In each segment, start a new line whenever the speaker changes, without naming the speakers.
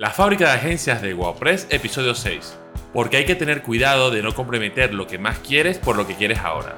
La fábrica de agencias de WordPress, episodio 6. Porque hay que tener cuidado de no comprometer lo que más quieres por lo que quieres ahora.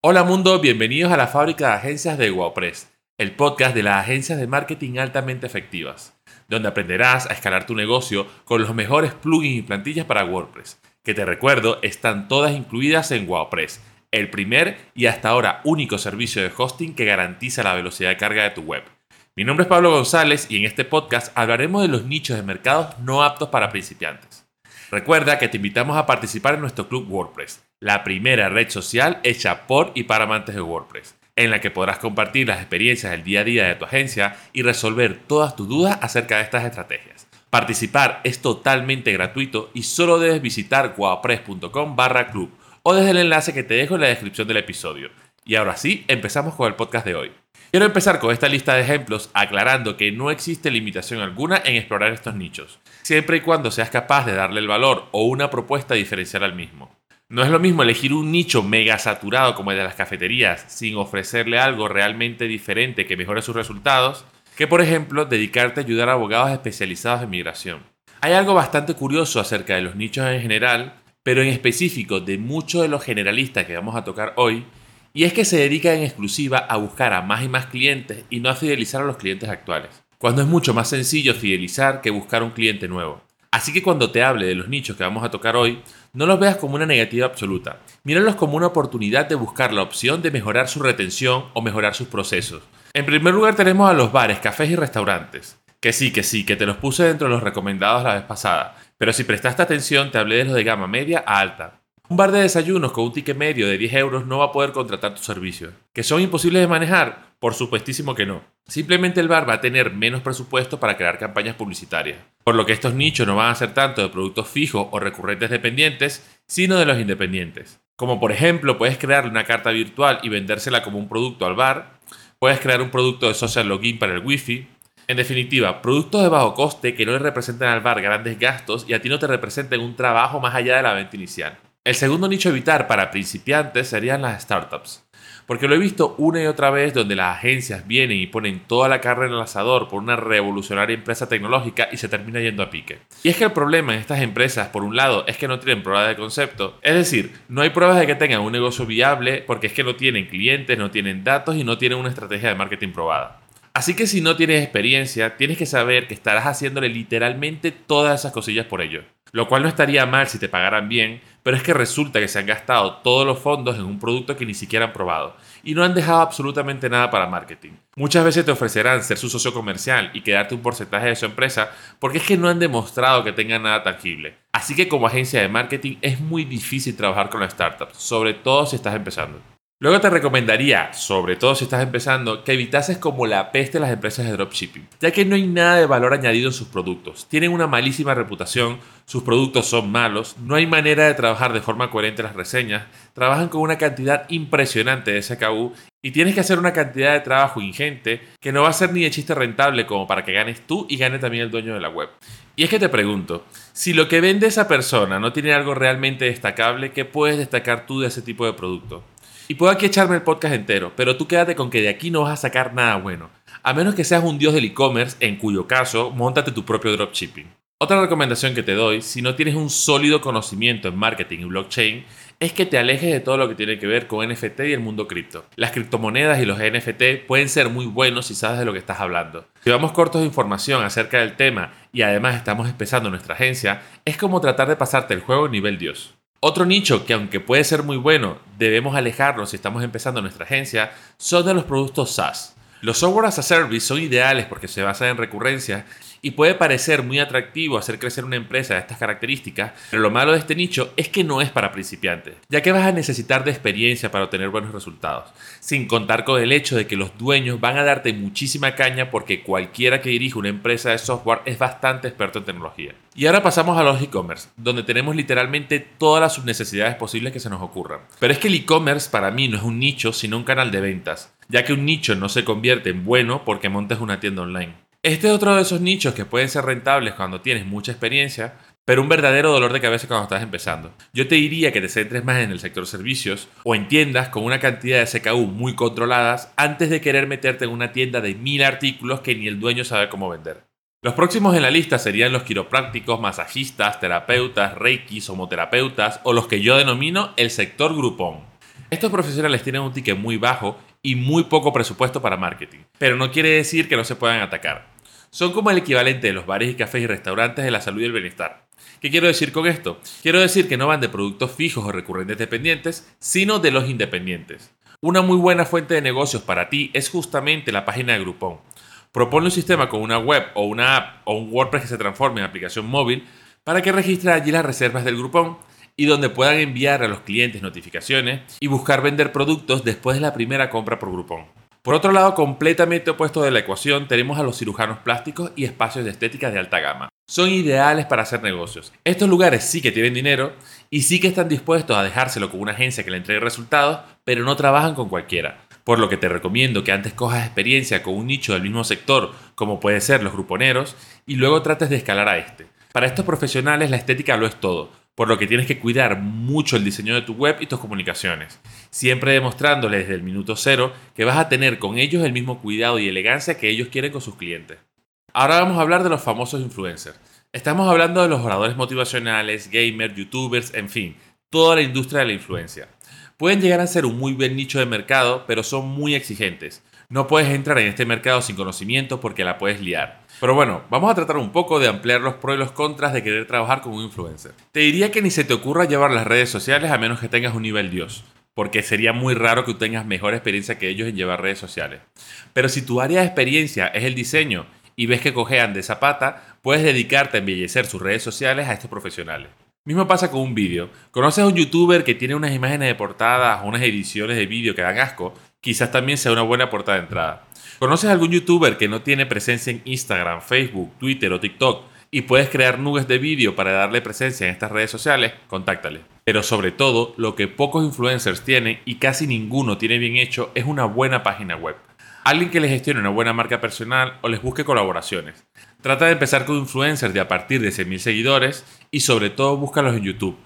Hola mundo, bienvenidos a la fábrica de agencias de WordPress, el podcast de las agencias de marketing altamente efectivas, donde aprenderás a escalar tu negocio con los mejores plugins y plantillas para WordPress que te recuerdo están todas incluidas en WordPress, el primer y hasta ahora único servicio de hosting que garantiza la velocidad de carga de tu web. Mi nombre es Pablo González y en este podcast hablaremos de los nichos de mercados no aptos para principiantes. Recuerda que te invitamos a participar en nuestro club WordPress, la primera red social hecha por y para amantes de WordPress, en la que podrás compartir las experiencias del día a día de tu agencia y resolver todas tus dudas acerca de estas estrategias. Participar es totalmente gratuito y solo debes visitar guapress.com barra club o desde el enlace que te dejo en la descripción del episodio. Y ahora sí, empezamos con el podcast de hoy. Quiero empezar con esta lista de ejemplos aclarando que no existe limitación alguna en explorar estos nichos, siempre y cuando seas capaz de darle el valor o una propuesta diferencial al mismo. No es lo mismo elegir un nicho mega saturado como el de las cafeterías sin ofrecerle algo realmente diferente que mejore sus resultados, que por ejemplo dedicarte a ayudar a abogados especializados en migración. Hay algo bastante curioso acerca de los nichos en general, pero en específico de muchos de los generalistas que vamos a tocar hoy, y es que se dedican en exclusiva a buscar a más y más clientes y no a fidelizar a los clientes actuales, cuando es mucho más sencillo fidelizar que buscar un cliente nuevo. Así que cuando te hable de los nichos que vamos a tocar hoy, no los veas como una negativa absoluta. Míralos como una oportunidad de buscar la opción de mejorar su retención o mejorar sus procesos, en primer lugar tenemos a los bares, cafés y restaurantes. Que sí, que sí, que te los puse dentro de los recomendados la vez pasada. Pero si prestaste atención, te hablé de los de gama media a alta. Un bar de desayunos con un ticket medio de 10 euros no va a poder contratar tu servicio. ¿Que son imposibles de manejar? Por supuestísimo que no. Simplemente el bar va a tener menos presupuesto para crear campañas publicitarias. Por lo que estos nichos no van a ser tanto de productos fijos o recurrentes dependientes, sino de los independientes. Como por ejemplo, puedes crearle una carta virtual y vendérsela como un producto al bar, Puedes crear un producto de social login para el Wi-Fi. En definitiva, productos de bajo coste que no le representen al bar grandes gastos y a ti no te representen un trabajo más allá de la venta inicial. El segundo nicho a evitar para principiantes serían las startups. Porque lo he visto una y otra vez donde las agencias vienen y ponen toda la carne en el asador por una revolucionaria empresa tecnológica y se termina yendo a pique. Y es que el problema en estas empresas, por un lado, es que no tienen pruebas de concepto. Es decir, no hay pruebas de que tengan un negocio viable porque es que no tienen clientes, no tienen datos y no tienen una estrategia de marketing probada. Así que si no tienes experiencia, tienes que saber que estarás haciéndole literalmente todas esas cosillas por ello. Lo cual no estaría mal si te pagaran bien, pero es que resulta que se han gastado todos los fondos en un producto que ni siquiera han probado y no han dejado absolutamente nada para marketing. Muchas veces te ofrecerán ser su socio comercial y quedarte un porcentaje de su empresa porque es que no han demostrado que tengan nada tangible. Así que como agencia de marketing es muy difícil trabajar con las startups, sobre todo si estás empezando. Luego te recomendaría, sobre todo si estás empezando, que evitases como la peste las empresas de dropshipping, ya que no hay nada de valor añadido en sus productos. Tienen una malísima reputación, sus productos son malos, no hay manera de trabajar de forma coherente las reseñas, trabajan con una cantidad impresionante de SKU y tienes que hacer una cantidad de trabajo ingente que no va a ser ni de chiste rentable como para que ganes tú y gane también el dueño de la web. Y es que te pregunto, si lo que vende esa persona no tiene algo realmente destacable, ¿qué puedes destacar tú de ese tipo de producto? Y puedo aquí echarme el podcast entero, pero tú quédate con que de aquí no vas a sacar nada bueno. A menos que seas un dios del e-commerce, en cuyo caso, montate tu propio dropshipping. Otra recomendación que te doy, si no tienes un sólido conocimiento en marketing y blockchain, es que te alejes de todo lo que tiene que ver con NFT y el mundo cripto. Las criptomonedas y los NFT pueden ser muy buenos si sabes de lo que estás hablando. Si vamos cortos de información acerca del tema y además estamos empezando nuestra agencia, es como tratar de pasarte el juego nivel Dios. Otro nicho que aunque puede ser muy bueno, debemos alejarnos si estamos empezando nuestra agencia, son de los productos SaaS. Los software as a service son ideales porque se basan en recurrencia y puede parecer muy atractivo hacer crecer una empresa de estas características, pero lo malo de este nicho es que no es para principiantes, ya que vas a necesitar de experiencia para obtener buenos resultados, sin contar con el hecho de que los dueños van a darte muchísima caña porque cualquiera que dirige una empresa de software es bastante experto en tecnología. Y ahora pasamos a los e-commerce, donde tenemos literalmente todas las subnecesidades posibles que se nos ocurran. Pero es que el e-commerce para mí no es un nicho, sino un canal de ventas, ya que un nicho no se convierte en bueno porque montes una tienda online. Este es otro de esos nichos que pueden ser rentables cuando tienes mucha experiencia, pero un verdadero dolor de cabeza cuando estás empezando. Yo te diría que te centres más en el sector servicios o en tiendas con una cantidad de SKU muy controladas antes de querer meterte en una tienda de mil artículos que ni el dueño sabe cómo vender. Los próximos en la lista serían los quiroprácticos, masajistas, terapeutas, reikis, homoterapeutas o los que yo denomino el sector grupón. Estos profesionales tienen un ticket muy bajo y muy poco presupuesto para marketing, pero no quiere decir que no se puedan atacar. Son como el equivalente de los bares y cafés y restaurantes de la salud y el bienestar. ¿Qué quiero decir con esto? Quiero decir que no van de productos fijos o recurrentes dependientes, sino de los independientes. Una muy buena fuente de negocios para ti es justamente la página de Groupon. Propone un sistema con una web o una app o un WordPress que se transforme en aplicación móvil para que registre allí las reservas del Groupon y donde puedan enviar a los clientes notificaciones y buscar vender productos después de la primera compra por Groupon. Por otro lado, completamente opuesto de la ecuación, tenemos a los cirujanos plásticos y espacios de estética de alta gama. Son ideales para hacer negocios. Estos lugares sí que tienen dinero y sí que están dispuestos a dejárselo con una agencia que le entregue resultados, pero no trabajan con cualquiera. Por lo que te recomiendo que antes cojas experiencia con un nicho del mismo sector, como puede ser los gruponeros, y luego trates de escalar a este. Para estos profesionales la estética lo es todo, por lo que tienes que cuidar mucho el diseño de tu web y tus comunicaciones, siempre demostrándoles desde el minuto cero que vas a tener con ellos el mismo cuidado y elegancia que ellos quieren con sus clientes. Ahora vamos a hablar de los famosos influencers. Estamos hablando de los oradores motivacionales, gamers, youtubers, en fin, toda la industria de la influencia. Pueden llegar a ser un muy buen nicho de mercado, pero son muy exigentes. No puedes entrar en este mercado sin conocimiento porque la puedes liar. Pero bueno, vamos a tratar un poco de ampliar los pros y los contras de querer trabajar con un influencer. Te diría que ni se te ocurra llevar las redes sociales a menos que tengas un nivel Dios, porque sería muy raro que tú tengas mejor experiencia que ellos en llevar redes sociales. Pero si tu área de experiencia es el diseño y ves que cojean de zapata, puedes dedicarte a embellecer sus redes sociales a estos profesionales. Mismo pasa con un vídeo. ¿Conoces a un youtuber que tiene unas imágenes de portada o unas ediciones de vídeo que dan asco? quizás también sea una buena portada de entrada. ¿Conoces algún youtuber que no tiene presencia en Instagram, Facebook, Twitter o TikTok y puedes crear nubes de vídeo para darle presencia en estas redes sociales? Contáctale. Pero sobre todo, lo que pocos influencers tienen y casi ninguno tiene bien hecho es una buena página web. Alguien que les gestione una buena marca personal o les busque colaboraciones. Trata de empezar con influencers de a partir de 100.000 seguidores y sobre todo búscalos en YouTube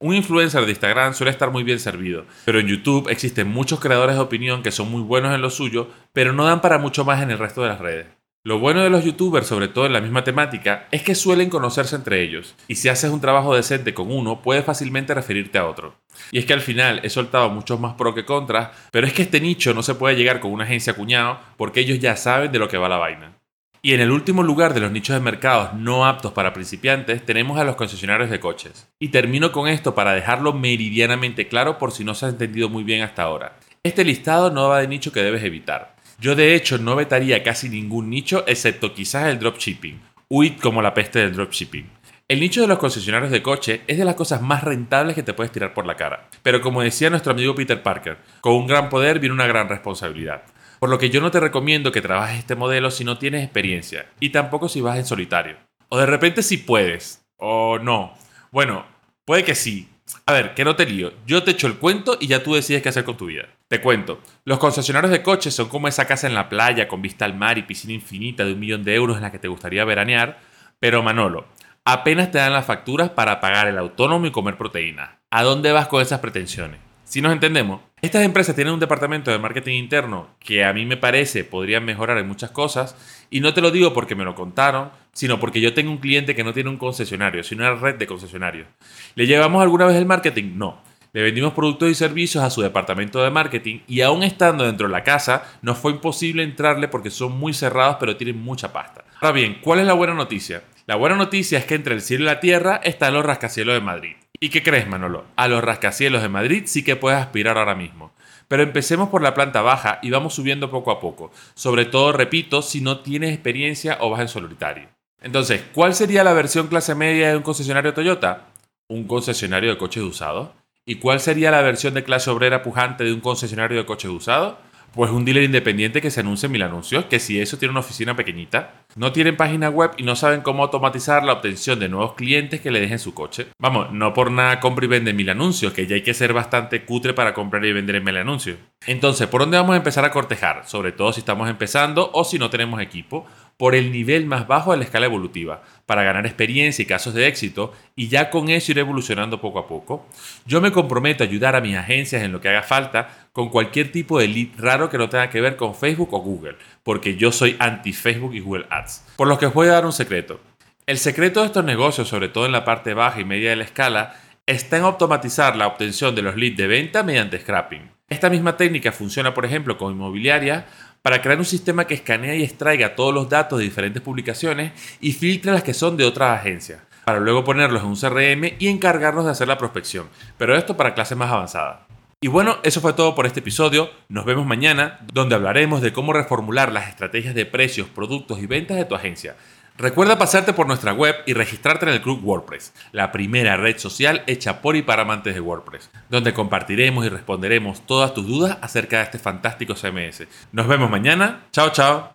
un influencer de Instagram suele estar muy bien servido, pero en YouTube existen muchos creadores de opinión que son muy buenos en lo suyo, pero no dan para mucho más en el resto de las redes. Lo bueno de los youtubers, sobre todo en la misma temática, es que suelen conocerse entre ellos, y si haces un trabajo decente con uno, puedes fácilmente referirte a otro. Y es que al final he soltado muchos más pro que contras, pero es que este nicho no se puede llegar con una agencia cuñado porque ellos ya saben de lo que va la vaina. Y en el último lugar de los nichos de mercados no aptos para principiantes tenemos a los concesionarios de coches. Y termino con esto para dejarlo meridianamente claro por si no se ha entendido muy bien hasta ahora. Este listado no va de nicho que debes evitar. Yo de hecho no vetaría casi ningún nicho excepto quizás el dropshipping. Huid como la peste del dropshipping. El nicho de los concesionarios de coche es de las cosas más rentables que te puedes tirar por la cara. Pero como decía nuestro amigo Peter Parker, con un gran poder viene una gran responsabilidad. Por lo que yo no te recomiendo que trabajes este modelo si no tienes experiencia y tampoco si vas en solitario. O de repente si puedes, o no. Bueno, puede que sí. A ver, que no te lío. Yo te echo el cuento y ya tú decides qué hacer con tu vida. Te cuento. Los concesionarios de coches son como esa casa en la playa con vista al mar y piscina infinita de un millón de euros en la que te gustaría veranear. Pero Manolo, apenas te dan las facturas para pagar el autónomo y comer proteína. ¿A dónde vas con esas pretensiones? Si nos entendemos, estas empresas tienen un departamento de marketing interno que a mí me parece podrían mejorar en muchas cosas y no te lo digo porque me lo contaron, sino porque yo tengo un cliente que no tiene un concesionario, sino una red de concesionarios. ¿Le llevamos alguna vez el marketing? No. Le vendimos productos y servicios a su departamento de marketing y aún estando dentro de la casa nos fue imposible entrarle porque son muy cerrados pero tienen mucha pasta. Ahora bien, ¿cuál es la buena noticia? La buena noticia es que entre el cielo y la tierra están los rascacielos de Madrid. ¿Y qué crees, Manolo? A los rascacielos de Madrid sí que puedes aspirar ahora mismo. Pero empecemos por la planta baja y vamos subiendo poco a poco. Sobre todo, repito, si no tienes experiencia o vas en solitario. Entonces, ¿cuál sería la versión clase media de un concesionario Toyota? Un concesionario de coches usados. ¿Y cuál sería la versión de clase obrera pujante de un concesionario de coches usados? Pues un dealer independiente que se anuncia en mil anuncios, que si eso tiene una oficina pequeñita, no tienen página web y no saben cómo automatizar la obtención de nuevos clientes que le dejen su coche. Vamos, no por nada compra y vende mil anuncios, que ya hay que ser bastante cutre para comprar y vender en mil anuncios. Entonces, ¿por dónde vamos a empezar a cortejar? Sobre todo si estamos empezando o si no tenemos equipo. Por el nivel más bajo de la escala evolutiva, para ganar experiencia y casos de éxito, y ya con eso ir evolucionando poco a poco. Yo me comprometo a ayudar a mis agencias en lo que haga falta con cualquier tipo de lead raro que no tenga que ver con Facebook o Google, porque yo soy anti Facebook y Google Ads. Por lo que os voy a dar un secreto. El secreto de estos negocios, sobre todo en la parte baja y media de la escala, está en automatizar la obtención de los leads de venta mediante scrapping. Esta misma técnica funciona, por ejemplo, con inmobiliaria para crear un sistema que escanea y extraiga todos los datos de diferentes publicaciones y filtre las que son de otras agencias, para luego ponerlos en un CRM y encargarnos de hacer la prospección, pero esto para clases más avanzadas. Y bueno, eso fue todo por este episodio. Nos vemos mañana, donde hablaremos de cómo reformular las estrategias de precios, productos y ventas de tu agencia. Recuerda pasarte por nuestra web y registrarte en el Club WordPress, la primera red social hecha por y para amantes de WordPress, donde compartiremos y responderemos todas tus dudas acerca de este fantástico CMS. Nos vemos mañana. Chao, chao.